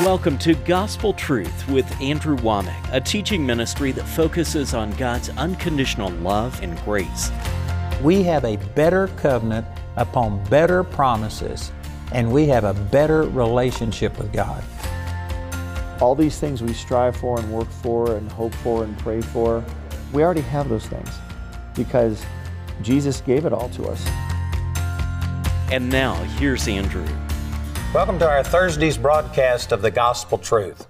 Welcome to Gospel Truth with Andrew Wommack, a teaching ministry that focuses on God's unconditional love and grace. We have a better covenant upon better promises, and we have a better relationship with God. All these things we strive for and work for and hope for and pray for, we already have those things because Jesus gave it all to us. And now, here's Andrew. Welcome to our Thursday's broadcast of the Gospel Truth.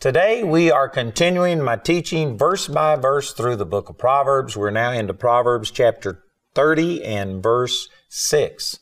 Today we are continuing my teaching verse by verse through the book of Proverbs. We're now into Proverbs chapter 30 and verse 6.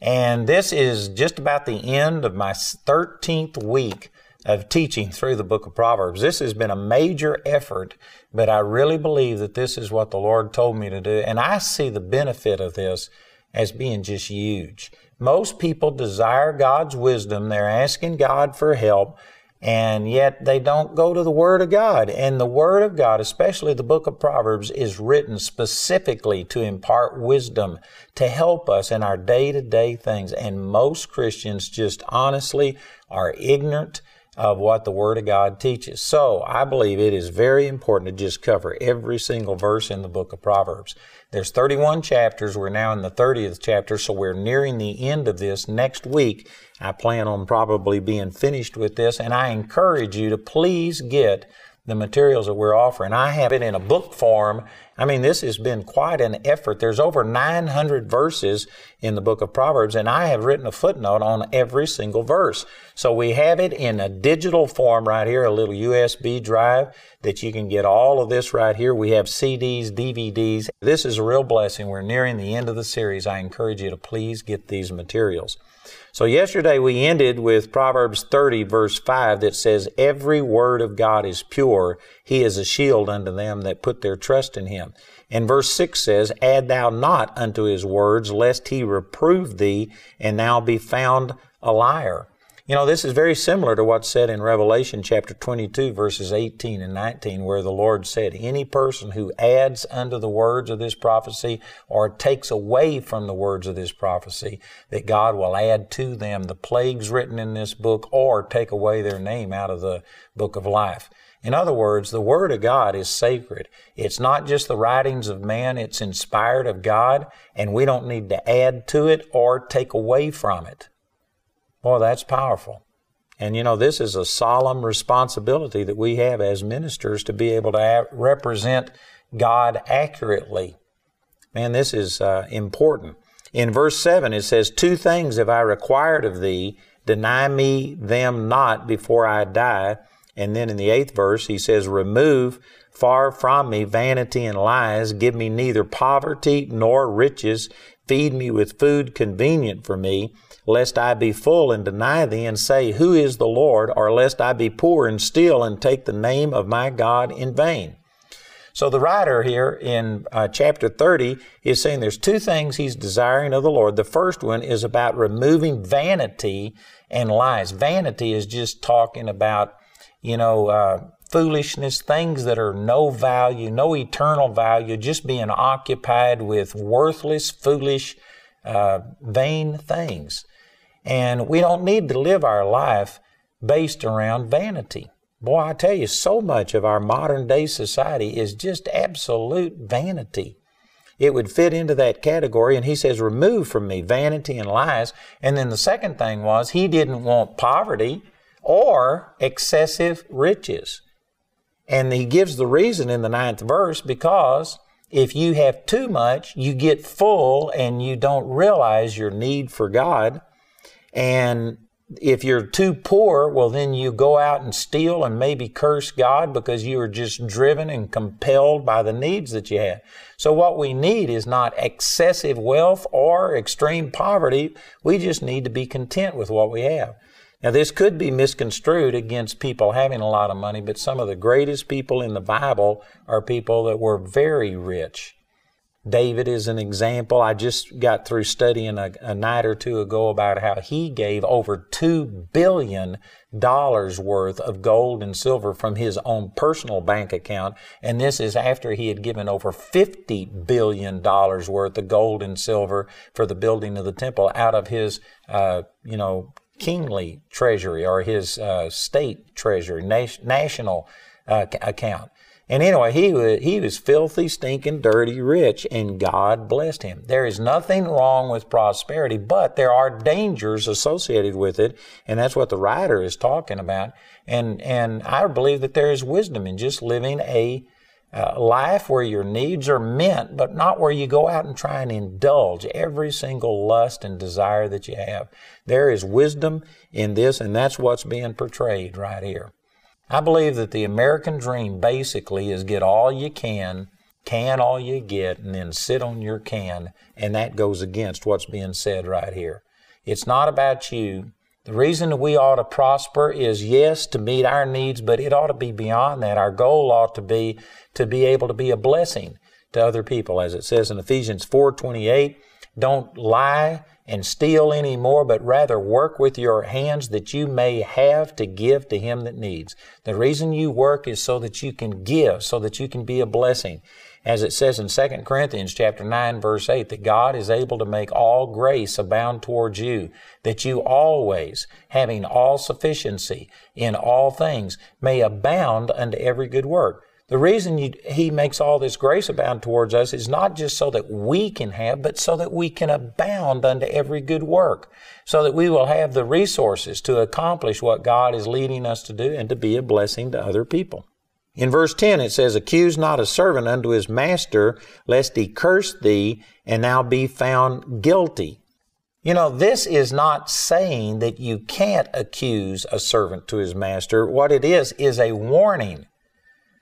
And this is just about the end of my 13th week of teaching through the book of Proverbs. This has been a major effort, but I really believe that this is what the Lord told me to do. And I see the benefit of this as being just huge. Most people desire God's wisdom. They're asking God for help, and yet they don't go to the Word of God. And the Word of God, especially the book of Proverbs, is written specifically to impart wisdom, to help us in our day to day things. And most Christians just honestly are ignorant of what the Word of God teaches. So I believe it is very important to just cover every single verse in the book of Proverbs. There's 31 chapters. We're now in the 30th chapter, so we're nearing the end of this. Next week, I plan on probably being finished with this, and I encourage you to please get the materials that we're offering. I have it in a book form. I mean, this has been quite an effort. There's over 900 verses in the book of Proverbs, and I have written a footnote on every single verse. So we have it in a digital form right here, a little USB drive that you can get all of this right here. We have CDs, DVDs. This is a real blessing. We're nearing the end of the series. I encourage you to please get these materials. So yesterday we ended with Proverbs 30 verse 5 that says, Every word of God is pure. He is a shield unto them that put their trust in him. And verse 6 says, Add thou not unto his words, lest he reprove thee, and thou be found a liar. You know, this is very similar to what's said in Revelation chapter 22, verses 18 and 19, where the Lord said, Any person who adds unto the words of this prophecy or takes away from the words of this prophecy, that God will add to them the plagues written in this book or take away their name out of the book of life. In other words, the Word of God is sacred. It's not just the writings of man, it's inspired of God, and we don't need to add to it or take away from it. Boy, that's powerful. And you know, this is a solemn responsibility that we have as ministers to be able to represent God accurately. Man, this is uh, important. In verse 7, it says, Two things have I required of thee, deny me them not before I die. And then in the eighth verse, he says, Remove far from me vanity and lies, give me neither poverty nor riches, feed me with food convenient for me lest I be full and deny thee and say, Who is the Lord? or lest I be poor and steal and take the name of my God in vain. So the writer here in uh, chapter 30 is saying there's two things he's desiring of the Lord. The first one is about removing vanity and lies. Vanity is just talking about, you know, uh, foolishness, things that are no value, no eternal value, just being occupied with worthless, foolish, uh, vain things. And we don't need to live our life based around vanity. Boy, I tell you, so much of our modern day society is just absolute vanity. It would fit into that category. And he says, remove from me vanity and lies. And then the second thing was, he didn't want poverty or excessive riches. And he gives the reason in the ninth verse because if you have too much, you get full and you don't realize your need for God. And if you're too poor, well, then you go out and steal and maybe curse God because you are just driven and compelled by the needs that you have. So what we need is not excessive wealth or extreme poverty. We just need to be content with what we have. Now, this could be misconstrued against people having a lot of money, but some of the greatest people in the Bible are people that were very rich. David is an example. I just got through studying a, a, night or two ago about how he gave over $2 billion worth of gold and silver from his own personal bank account. And this is after he had given over $50 billion worth of gold and silver for the building of the temple out of his, uh, you know, kingly treasury or his uh, state treasury, national uh, account. And anyway, he was, he was filthy, stinking, dirty, rich, and God blessed him. There is nothing wrong with prosperity, but there are dangers associated with it, and that's what the writer is talking about. And and I believe that there is wisdom in just living a uh, life where your needs are met, but not where you go out and try and indulge every single lust and desire that you have. There is wisdom in this, and that's what's being portrayed right here. I believe that the American dream basically is get all you can, can all you get, and then sit on your can, and that goes against what's being said right here. It's not about you. The reason that we ought to prosper is yes, to meet our needs, but it ought to be beyond that. Our goal ought to be to be able to be a blessing to other people, as it says in Ephesians 4:28. Don't lie and steal any more, but rather work with your hands that you may have to give to him that needs. The reason you work is so that you can give, so that you can be a blessing. As it says in 2 Corinthians chapter 9 verse 8 that God is able to make all grace abound towards you, that you always, having all sufficiency in all things, may abound unto every good work. The reason you, he makes all this grace abound towards us is not just so that we can have, but so that we can abound unto every good work, so that we will have the resources to accomplish what God is leading us to do and to be a blessing to other people. In verse 10, it says, Accuse not a servant unto his master, lest he curse thee, and thou be found guilty. You know, this is not saying that you can't accuse a servant to his master. What it is, is a warning.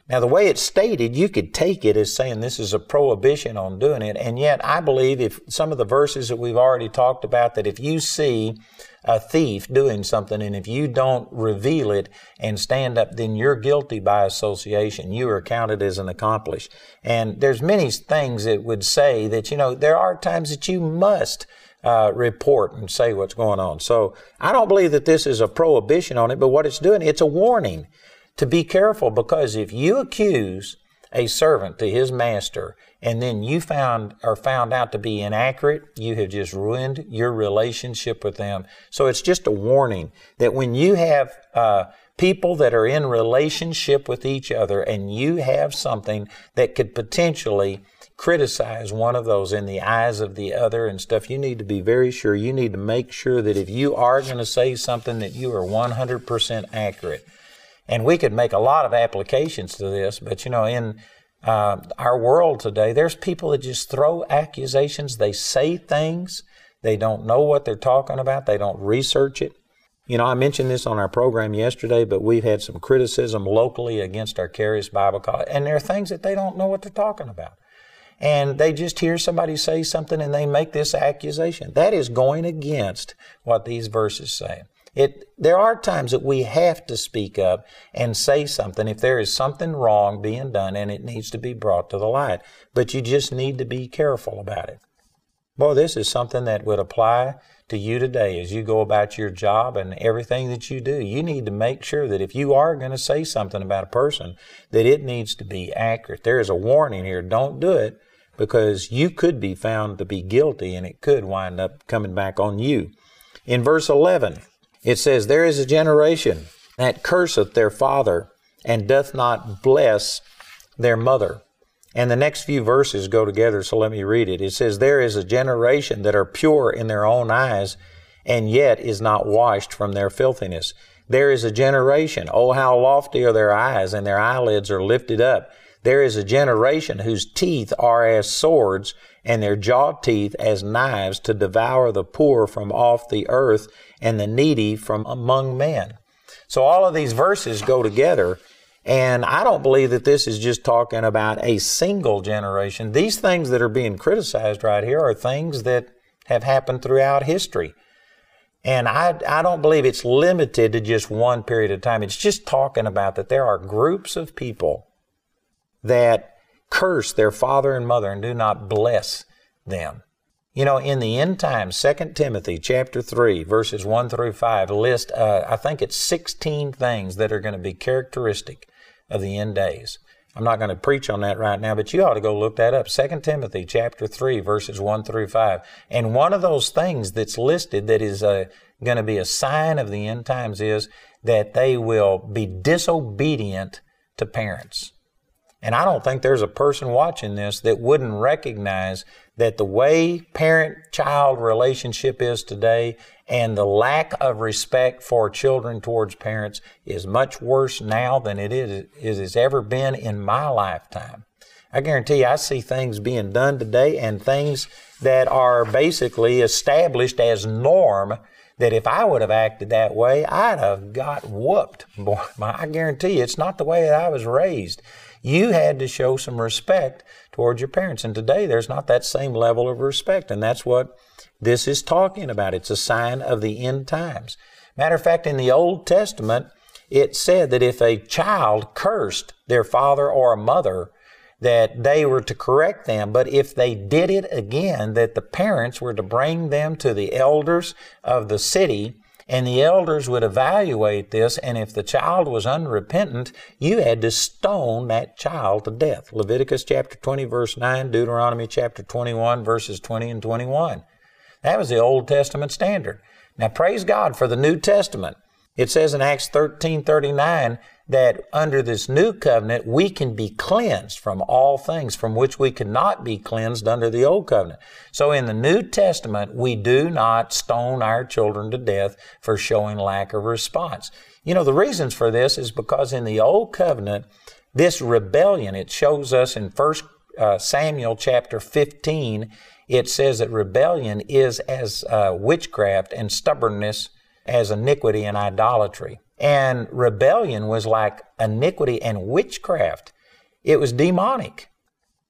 Now, the way it's stated, you could take it as saying this is a prohibition on doing it. And yet, I believe if some of the verses that we've already talked about, that if you see a thief doing something and if you don't reveal it and stand up, then you're guilty by association. You are counted as an accomplice. And there's many things that would say that, you know, there are times that you must uh, report and say what's going on. So I don't believe that this is a prohibition on it, but what it's doing, it's a warning to be careful because if you accuse a servant to his master and then you found are found out to be inaccurate, you have just ruined your relationship with them. So it's just a warning that when you have uh, people that are in relationship with each other and you have something that could potentially criticize one of those in the eyes of the other and stuff, you need to be very sure. You need to make sure that if you are going to say something that you are 100% accurate. And we could make a lot of applications to this, but you know, in uh, our world today, there's people that just throw accusations. They say things. They don't know what they're talking about. They don't research it. You know, I mentioned this on our program yesterday, but we've had some criticism locally against our Charis Bible College, and there are things that they don't know what they're talking about. And they just hear somebody say something and they make this accusation. That is going against what these verses say. It, there are times that we have to speak up and say something if there is something wrong being done and it needs to be brought to the light. But you just need to be careful about it. Boy, this is something that would apply to you today as you go about your job and everything that you do. You need to make sure that if you are going to say something about a person, that it needs to be accurate. There is a warning here. Don't do it because you could be found to be guilty and it could wind up coming back on you. In verse 11, it says, There is a generation that curseth their father and doth not bless their mother. And the next few verses go together, so let me read it. It says, There is a generation that are pure in their own eyes, and yet is not washed from their filthiness. There is a generation, oh, how lofty are their eyes, and their eyelids are lifted up. There is a generation whose teeth are as swords, and their jaw teeth as knives to devour the poor from off the earth and the needy from among men. So all of these verses go together. And I don't believe that this is just talking about a single generation. These things that are being criticized right here are things that have happened throughout history. And I, I don't believe it's limited to just one period of time. It's just talking about that there are groups of people that curse their father and mother and do not bless them. You know, in the end times, 2 Timothy chapter 3, verses 1 through 5 list, uh, I think it's 16 things that are going to be characteristic of the end days. I'm not going to preach on that right now, but you ought to go look that up. 2 Timothy chapter 3 verses 1 through 5. And one of those things that's listed that is uh, going to be a sign of the end times is that they will be disobedient to parents. And I don't think there's a person watching this that wouldn't recognize that the way parent child relationship is today and the lack of respect for children towards parents is much worse now than it is it has ever been in my lifetime. I guarantee you, I see things being done today and things that are basically established as norm that if I would have acted that way, I'd have got whooped. Boy, I guarantee you, it's not the way that I was raised. You had to show some respect towards your parents. And today there's not that same level of respect. And that's what this is talking about. It's a sign of the end times. Matter of fact, in the Old Testament, it said that if a child cursed their father or a mother, that they were to correct them, but if they did it again, that the parents were to bring them to the elders of the city and the elders would evaluate this, and if the child was unrepentant, you had to stone that child to death. Leviticus chapter 20, verse 9, Deuteronomy chapter 21, verses 20 and 21. That was the Old Testament standard. Now, praise God for the New Testament. It says in Acts 13 39 that under this new covenant we can be cleansed from all things from which we could not be cleansed under the old covenant. So in the New Testament, we do not stone our children to death for showing lack of response. You know, the reasons for this is because in the old covenant, this rebellion, it shows us in 1 uh, Samuel chapter 15, it says that rebellion is as uh, witchcraft and stubbornness as iniquity and idolatry. And rebellion was like iniquity and witchcraft. It was demonic.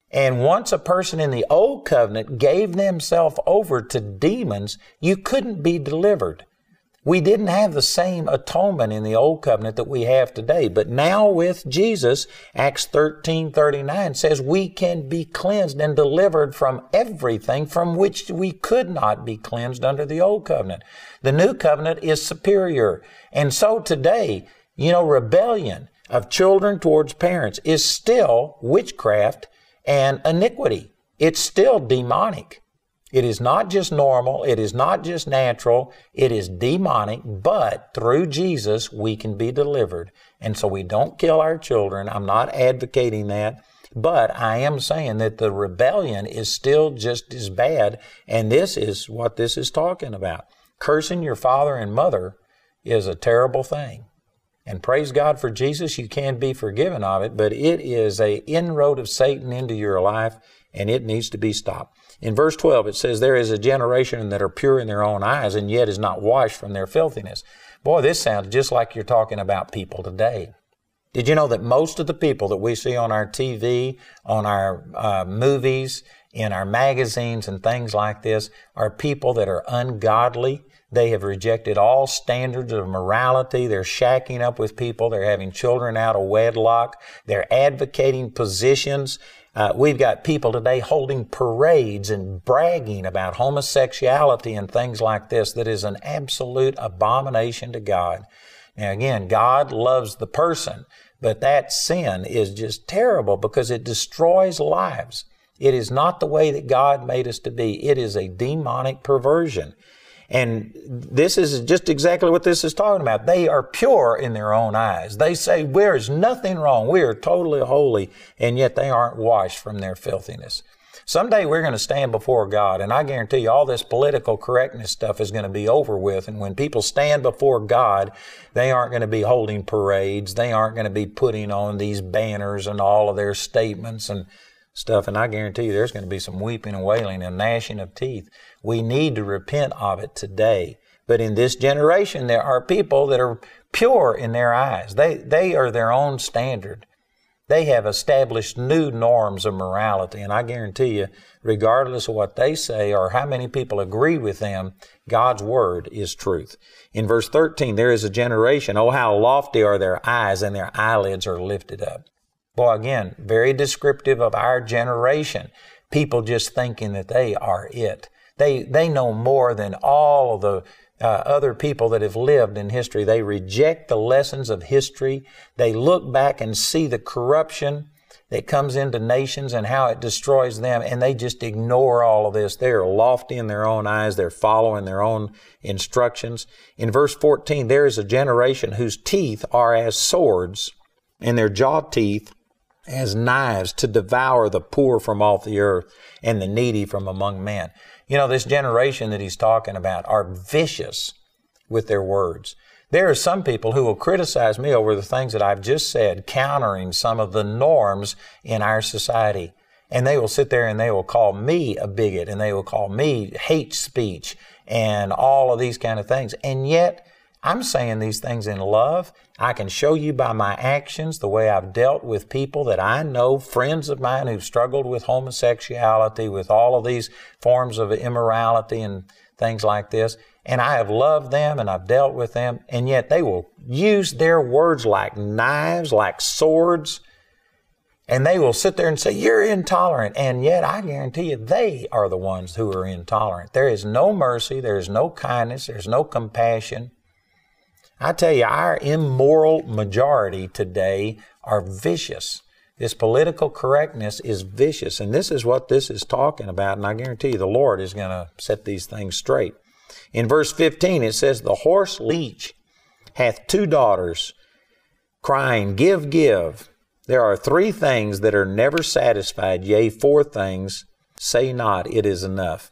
And once a person in the old covenant gave themselves over to demons, you couldn't be delivered. We didn't have the same atonement in the old covenant that we have today. But now with Jesus, Acts 13 39 says we can be cleansed and delivered from everything from which we could not be cleansed under the old covenant. The new covenant is superior. And so today, you know, rebellion of children towards parents is still witchcraft and iniquity. It's still demonic. It is not just normal, it is not just natural, it is demonic, but through Jesus we can be delivered. And so we don't kill our children. I'm not advocating that, but I am saying that the rebellion is still just as bad, and this is what this is talking about. Cursing your father and mother is a terrible thing. And praise God for Jesus, you can be forgiven of it, but it is a inroad of Satan into your life, and it needs to be stopped. In verse 12, it says, There is a generation that are pure in their own eyes, and yet is not washed from their filthiness. Boy, this sounds just like you're talking about people today. Did you know that most of the people that we see on our TV, on our uh, movies, in our magazines, and things like this are people that are ungodly? They have rejected all standards of morality. They're shacking up with people. They're having children out of wedlock. They're advocating positions uh, we've got people today holding parades and bragging about homosexuality and things like this that is an absolute abomination to God. Now, again, God loves the person, but that sin is just terrible because it destroys lives. It is not the way that God made us to be. It is a demonic perversion. And this is just exactly what this is talking about. They are pure in their own eyes. They say there is nothing wrong. We are totally holy, and yet they aren't washed from their filthiness. Someday we're going to stand before God, and I guarantee you all this political correctness stuff is going to be over with. And when people stand before God, they aren't going to be holding parades. They aren't going to be putting on these banners and all of their statements and stuff. And I guarantee you there's going to be some weeping and wailing and gnashing of teeth. We need to repent of it today. But in this generation, there are people that are pure in their eyes. They, they are their own standard. They have established new norms of morality. And I guarantee you, regardless of what they say or how many people agree with them, God's word is truth. In verse 13, there is a generation, oh, how lofty are their eyes, and their eyelids are lifted up. Boy, again, very descriptive of our generation. People just thinking that they are it. They, they know more than all of the uh, other people that have lived in history. They reject the lessons of history. They look back and see the corruption that comes into nations and how it destroys them, and they just ignore all of this. They are lofty in their own eyes. They're following their own instructions. In verse 14, there is a generation whose teeth are as swords, and their jaw teeth as knives to devour the poor from off the earth and the needy from among men. You know, this generation that he's talking about are vicious with their words. There are some people who will criticize me over the things that I've just said, countering some of the norms in our society. And they will sit there and they will call me a bigot and they will call me hate speech and all of these kind of things. And yet, I'm saying these things in love. I can show you by my actions the way I've dealt with people that I know, friends of mine who've struggled with homosexuality, with all of these forms of immorality and things like this. And I have loved them and I've dealt with them, and yet they will use their words like knives, like swords, and they will sit there and say, You're intolerant. And yet I guarantee you, they are the ones who are intolerant. There is no mercy, there is no kindness, there's no compassion. I tell you, our immoral majority today are vicious. This political correctness is vicious, and this is what this is talking about, and I guarantee you the Lord is going to set these things straight. In verse 15, it says, The horse leech hath two daughters, crying, Give, give. There are three things that are never satisfied, yea, four things. Say not, it is enough.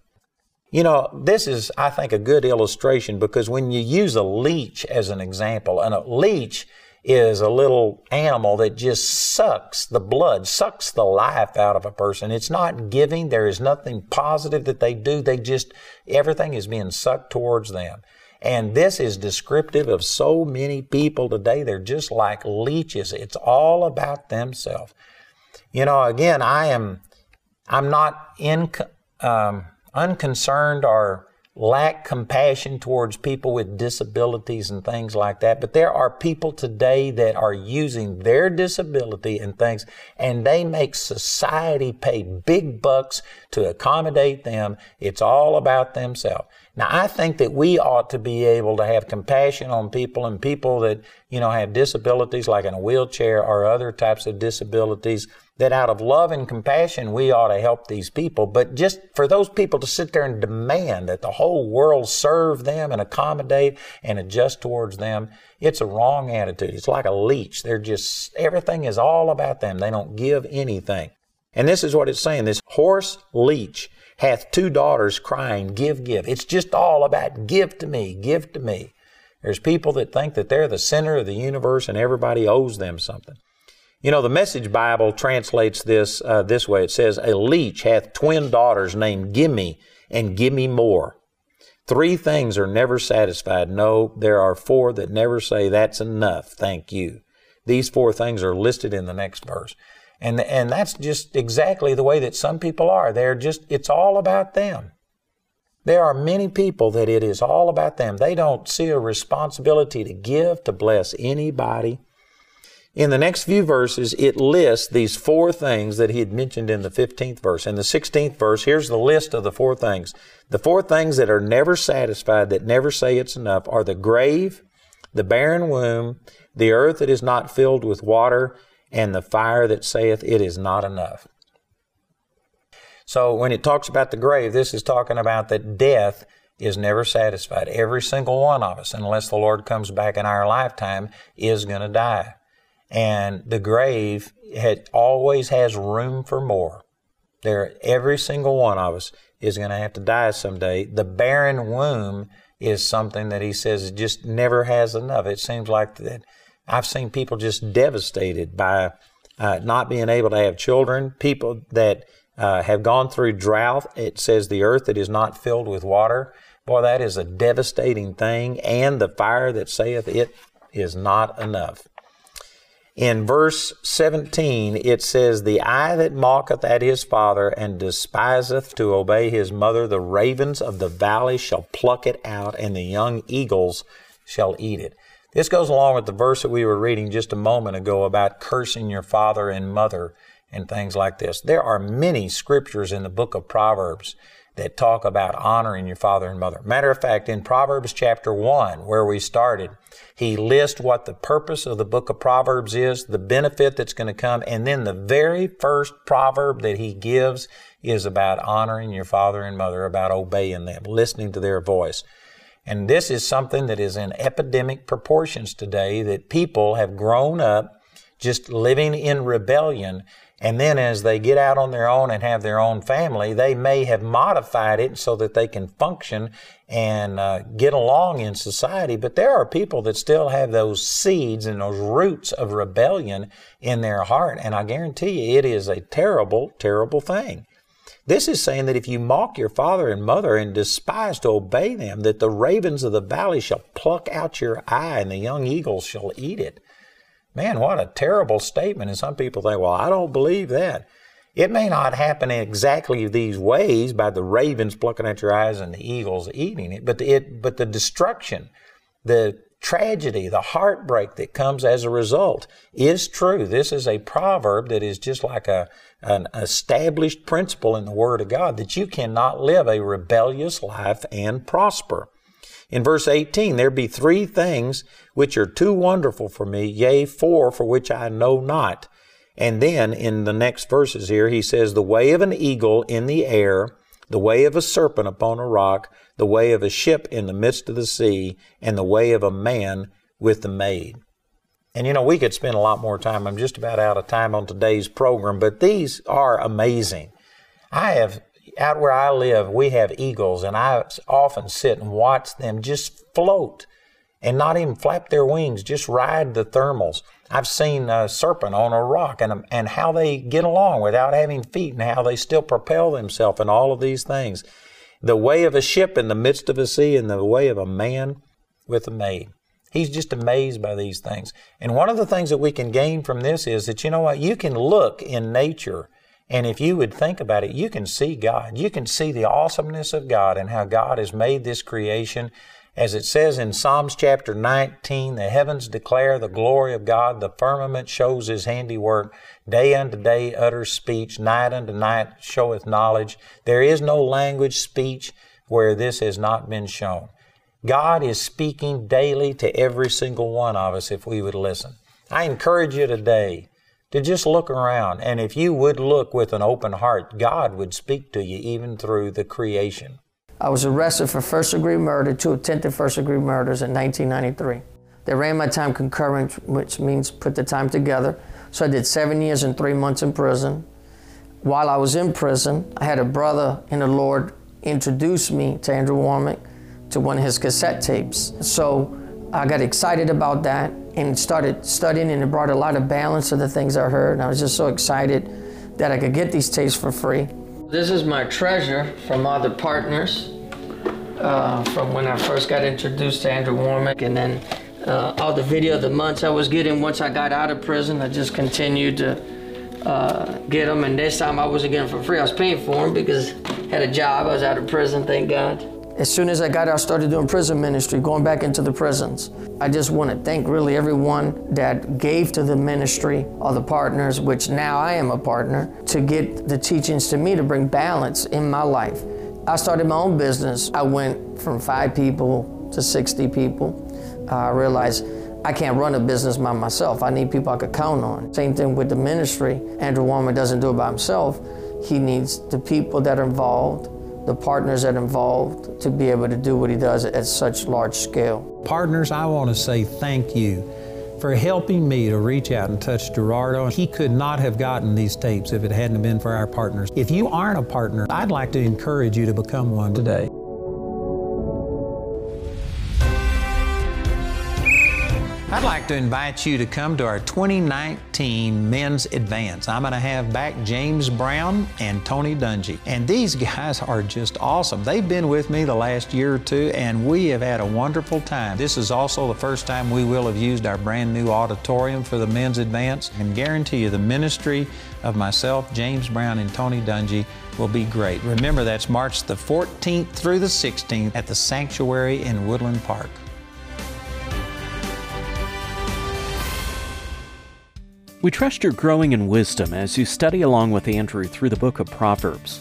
You know, this is, I think, a good illustration because when you use a leech as an example, and a leech is a little animal that just sucks the blood, sucks the life out of a person. It's not giving. There is nothing positive that they do. They just, everything is being sucked towards them. And this is descriptive of so many people today. They're just like leeches. It's all about themselves. You know, again, I am, I'm not in, um, unconcerned or lack compassion towards people with disabilities and things like that. But there are people today that are using their disability and things, and they make society pay big bucks to accommodate them. It's all about themselves. Now, I think that we ought to be able to have compassion on people and people that, you know, have disabilities like in a wheelchair or other types of disabilities that out of love and compassion, we ought to help these people. But just for those people to sit there and demand that the whole world serve them and accommodate and adjust towards them, it's a wrong attitude. It's like a leech. They're just, everything is all about them. They don't give anything. And this is what it's saying this horse leech hath two daughters crying, Give, give. It's just all about give to me, give to me. There's people that think that they're the center of the universe and everybody owes them something. You know, the Message Bible translates this uh, this way. It says, A leech hath twin daughters named Gimme and Gimme More. Three things are never satisfied. No, there are four that never say, That's enough, thank you. These four things are listed in the next verse. And, and that's just exactly the way that some people are. They're just, it's all about them. There are many people that it is all about them. They don't see a responsibility to give, to bless anybody. In the next few verses, it lists these four things that he had mentioned in the 15th verse. In the 16th verse, here's the list of the four things. The four things that are never satisfied, that never say it's enough, are the grave, the barren womb, the earth that is not filled with water, and the fire that saith it is not enough. So when it talks about the grave, this is talking about that death is never satisfied. Every single one of us, unless the Lord comes back in our lifetime, is going to die. And the grave had, always has room for more. There, every single one of us is going to have to die someday. The barren womb is something that he says just never has enough. It seems like that I've seen people just devastated by uh, not being able to have children, people that uh, have gone through drought. It says the earth that is not filled with water. Boy, that is a devastating thing. And the fire that saith it is not enough. In verse 17, it says, The eye that mocketh at his father and despiseth to obey his mother, the ravens of the valley shall pluck it out, and the young eagles shall eat it. This goes along with the verse that we were reading just a moment ago about cursing your father and mother and things like this. There are many scriptures in the book of Proverbs that talk about honoring your father and mother. Matter of fact, in Proverbs chapter 1, where we started, he lists what the purpose of the book of Proverbs is, the benefit that's going to come, and then the very first proverb that he gives is about honoring your father and mother, about obeying them, listening to their voice. And this is something that is in epidemic proportions today that people have grown up just living in rebellion and then as they get out on their own and have their own family, they may have modified it so that they can function and uh, get along in society. But there are people that still have those seeds and those roots of rebellion in their heart. And I guarantee you, it is a terrible, terrible thing. This is saying that if you mock your father and mother and despise to obey them, that the ravens of the valley shall pluck out your eye and the young eagles shall eat it. Man, what a terrible statement. And some people think, well, I don't believe that. It may not happen exactly these ways by the ravens plucking at your eyes and the eagles eating it, but it, but the destruction, the tragedy, the heartbreak that comes as a result is true. This is a proverb that is just like a, an established principle in the Word of God that you cannot live a rebellious life and prosper. In verse 18, there be three things which are too wonderful for me, yea, four for which I know not. And then in the next verses here, he says, The way of an eagle in the air, the way of a serpent upon a rock, the way of a ship in the midst of the sea, and the way of a man with the maid. And you know, we could spend a lot more time. I'm just about out of time on today's program, but these are amazing. I have out where I live, we have eagles, and I often sit and watch them just float and not even flap their wings, just ride the thermals. I've seen a serpent on a rock and, and how they get along without having feet and how they still propel themselves and all of these things. The way of a ship in the midst of a sea and the way of a man with a maid. He's just amazed by these things. And one of the things that we can gain from this is that, you know what, you can look in nature and if you would think about it, you can see God. You can see the awesomeness of God and how God has made this creation. As it says in Psalms chapter 19, the heavens declare the glory of God, the firmament shows his handiwork, day unto day utters speech, night unto night showeth knowledge. There is no language, speech, where this has not been shown. God is speaking daily to every single one of us if we would listen. I encourage you today to just look around. And if you would look with an open heart, God would speak to you even through the creation. I was arrested for first degree murder, two attempted first degree murders in 1993. They ran my time concurrent, which means put the time together. So I did seven years and three months in prison. While I was in prison, I had a brother in the Lord introduce me to Andrew Wommack to one of his cassette tapes. So I got excited about that and started studying, and it brought a lot of balance to the things I heard. And I was just so excited that I could get these tapes for free. This is my treasure from other partners uh, from when I first got introduced to Andrew Wommack, and then uh, all the video of the months I was getting once I got out of prison. I just continued to uh, get them, and this time I wasn't getting for free. I was paying for them because I had a job. I was out of prison, thank God. As soon as I got out, I started doing prison ministry, going back into the prisons. I just want to thank really everyone that gave to the ministry, all the partners, which now I am a partner, to get the teachings to me to bring balance in my life. I started my own business. I went from five people to 60 people. Uh, I realized I can't run a business by myself. I need people I could count on. Same thing with the ministry. Andrew Wommack doesn't do it by himself. He needs the people that are involved the partners that involved to be able to do what he does at such large scale. Partners, I want to say thank you for helping me to reach out and touch Gerardo. He could not have gotten these tapes if it hadn't been for our partners. If you aren't a partner, I'd like to encourage you to become one today. I'd like to invite you to come to our 2019 Men's Advance. I'm going to have back James Brown and Tony Dungy. And these guys are just awesome. They've been with me the last year or two, and we have had a wonderful time. This is also the first time we will have used our brand new auditorium for the Men's Advance. And guarantee you the ministry of myself, James Brown, and Tony Dungy will be great. Remember, that's March the 14th through the 16th at the Sanctuary in Woodland Park. We trust you're growing in wisdom as you study along with Andrew through the book of Proverbs.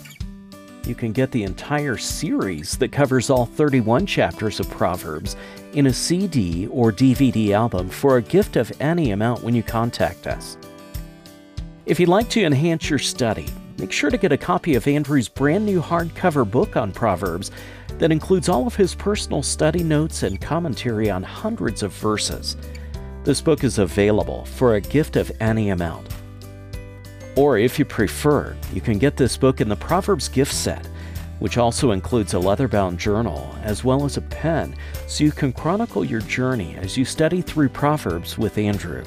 you can get the entire series that covers all 31 chapters of Proverbs in a CD or DVD album for a gift of any amount when you contact us. If you'd like to enhance your study, make sure to get a copy of Andrew's brand new hardcover book on Proverbs that includes all of his personal study notes and commentary on hundreds of verses. This book is available for a gift of any amount. Or if you prefer, you can get this book in the Proverbs gift set, which also includes a leather bound journal as well as a pen so you can chronicle your journey as you study through Proverbs with Andrew.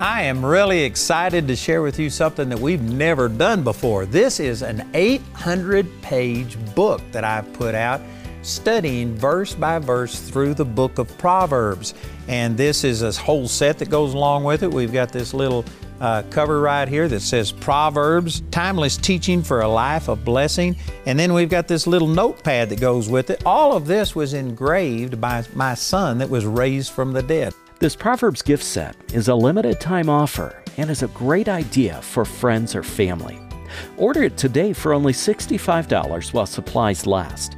I am really excited to share with you something that we've never done before. This is an 800 page book that I've put out studying verse by verse through the book of Proverbs. And this is a whole set that goes along with it. We've got this little uh, cover right here that says Proverbs, timeless teaching for a life of blessing. And then we've got this little notepad that goes with it. All of this was engraved by my son that was raised from the dead. This Proverbs gift set is a limited time offer and is a great idea for friends or family. Order it today for only $65 while supplies last.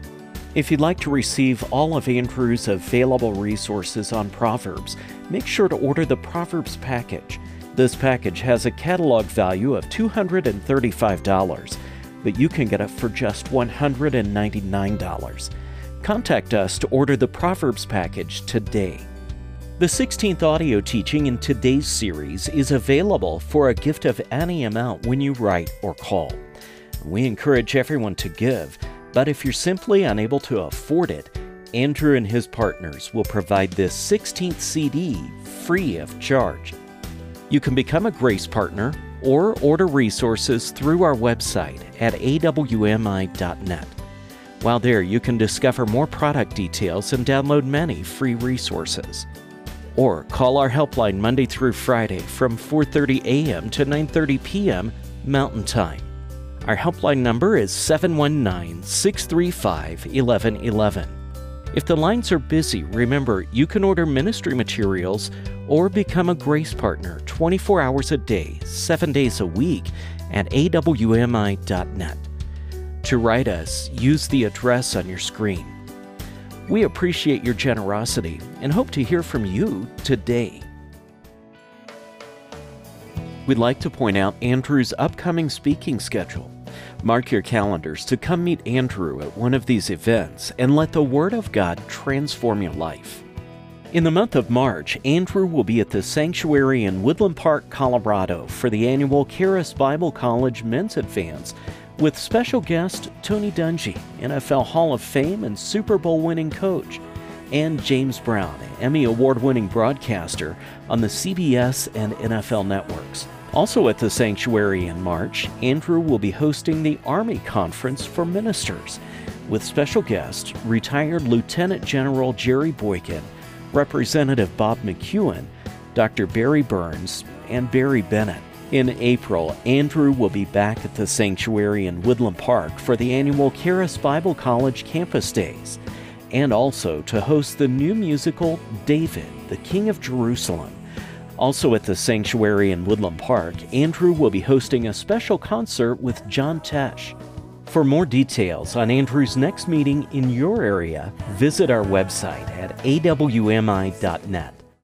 If you'd like to receive all of Andrew's available resources on Proverbs, make sure to order the Proverbs package. This package has a catalog value of $235, but you can get it for just $199. Contact us to order the Proverbs package today. The 16th audio teaching in today's series is available for a gift of any amount when you write or call. We encourage everyone to give, but if you're simply unable to afford it, Andrew and his partners will provide this 16th CD free of charge. You can become a Grace Partner or order resources through our website at awmi.net. While there, you can discover more product details and download many free resources. Or call our helpline Monday through Friday from 4:30 a.m. to 9:30 p.m. Mountain Time. Our helpline number is 719-635-1111. If the lines are busy, remember you can order ministry materials or become a Grace Partner 24 hours a day, 7 days a week at awmi.net. To write us, use the address on your screen. We appreciate your generosity and hope to hear from you today. We'd like to point out Andrew's upcoming speaking schedule. Mark your calendars to come meet Andrew at one of these events and let the Word of God transform your life. In the month of March, Andrew will be at the sanctuary in Woodland Park, Colorado for the annual Charis Bible College Men's Advance with special guest Tony Dungy, NFL Hall of Fame and Super Bowl winning coach, and James Brown, Emmy Award winning broadcaster on the CBS and NFL networks. Also at the sanctuary in March, Andrew will be hosting the Army Conference for Ministers with special guest retired Lieutenant General Jerry Boykin Representative Bob McEwen, Dr. Barry Burns, and Barry Bennett. In April, Andrew will be back at the sanctuary in Woodland Park for the annual Charis Bible College Campus Days, and also to host the new musical David, the King of Jerusalem. Also at the sanctuary in Woodland Park, Andrew will be hosting a special concert with John Tesh. For more details on Andrew's next meeting in your area, visit our website at awmi.net.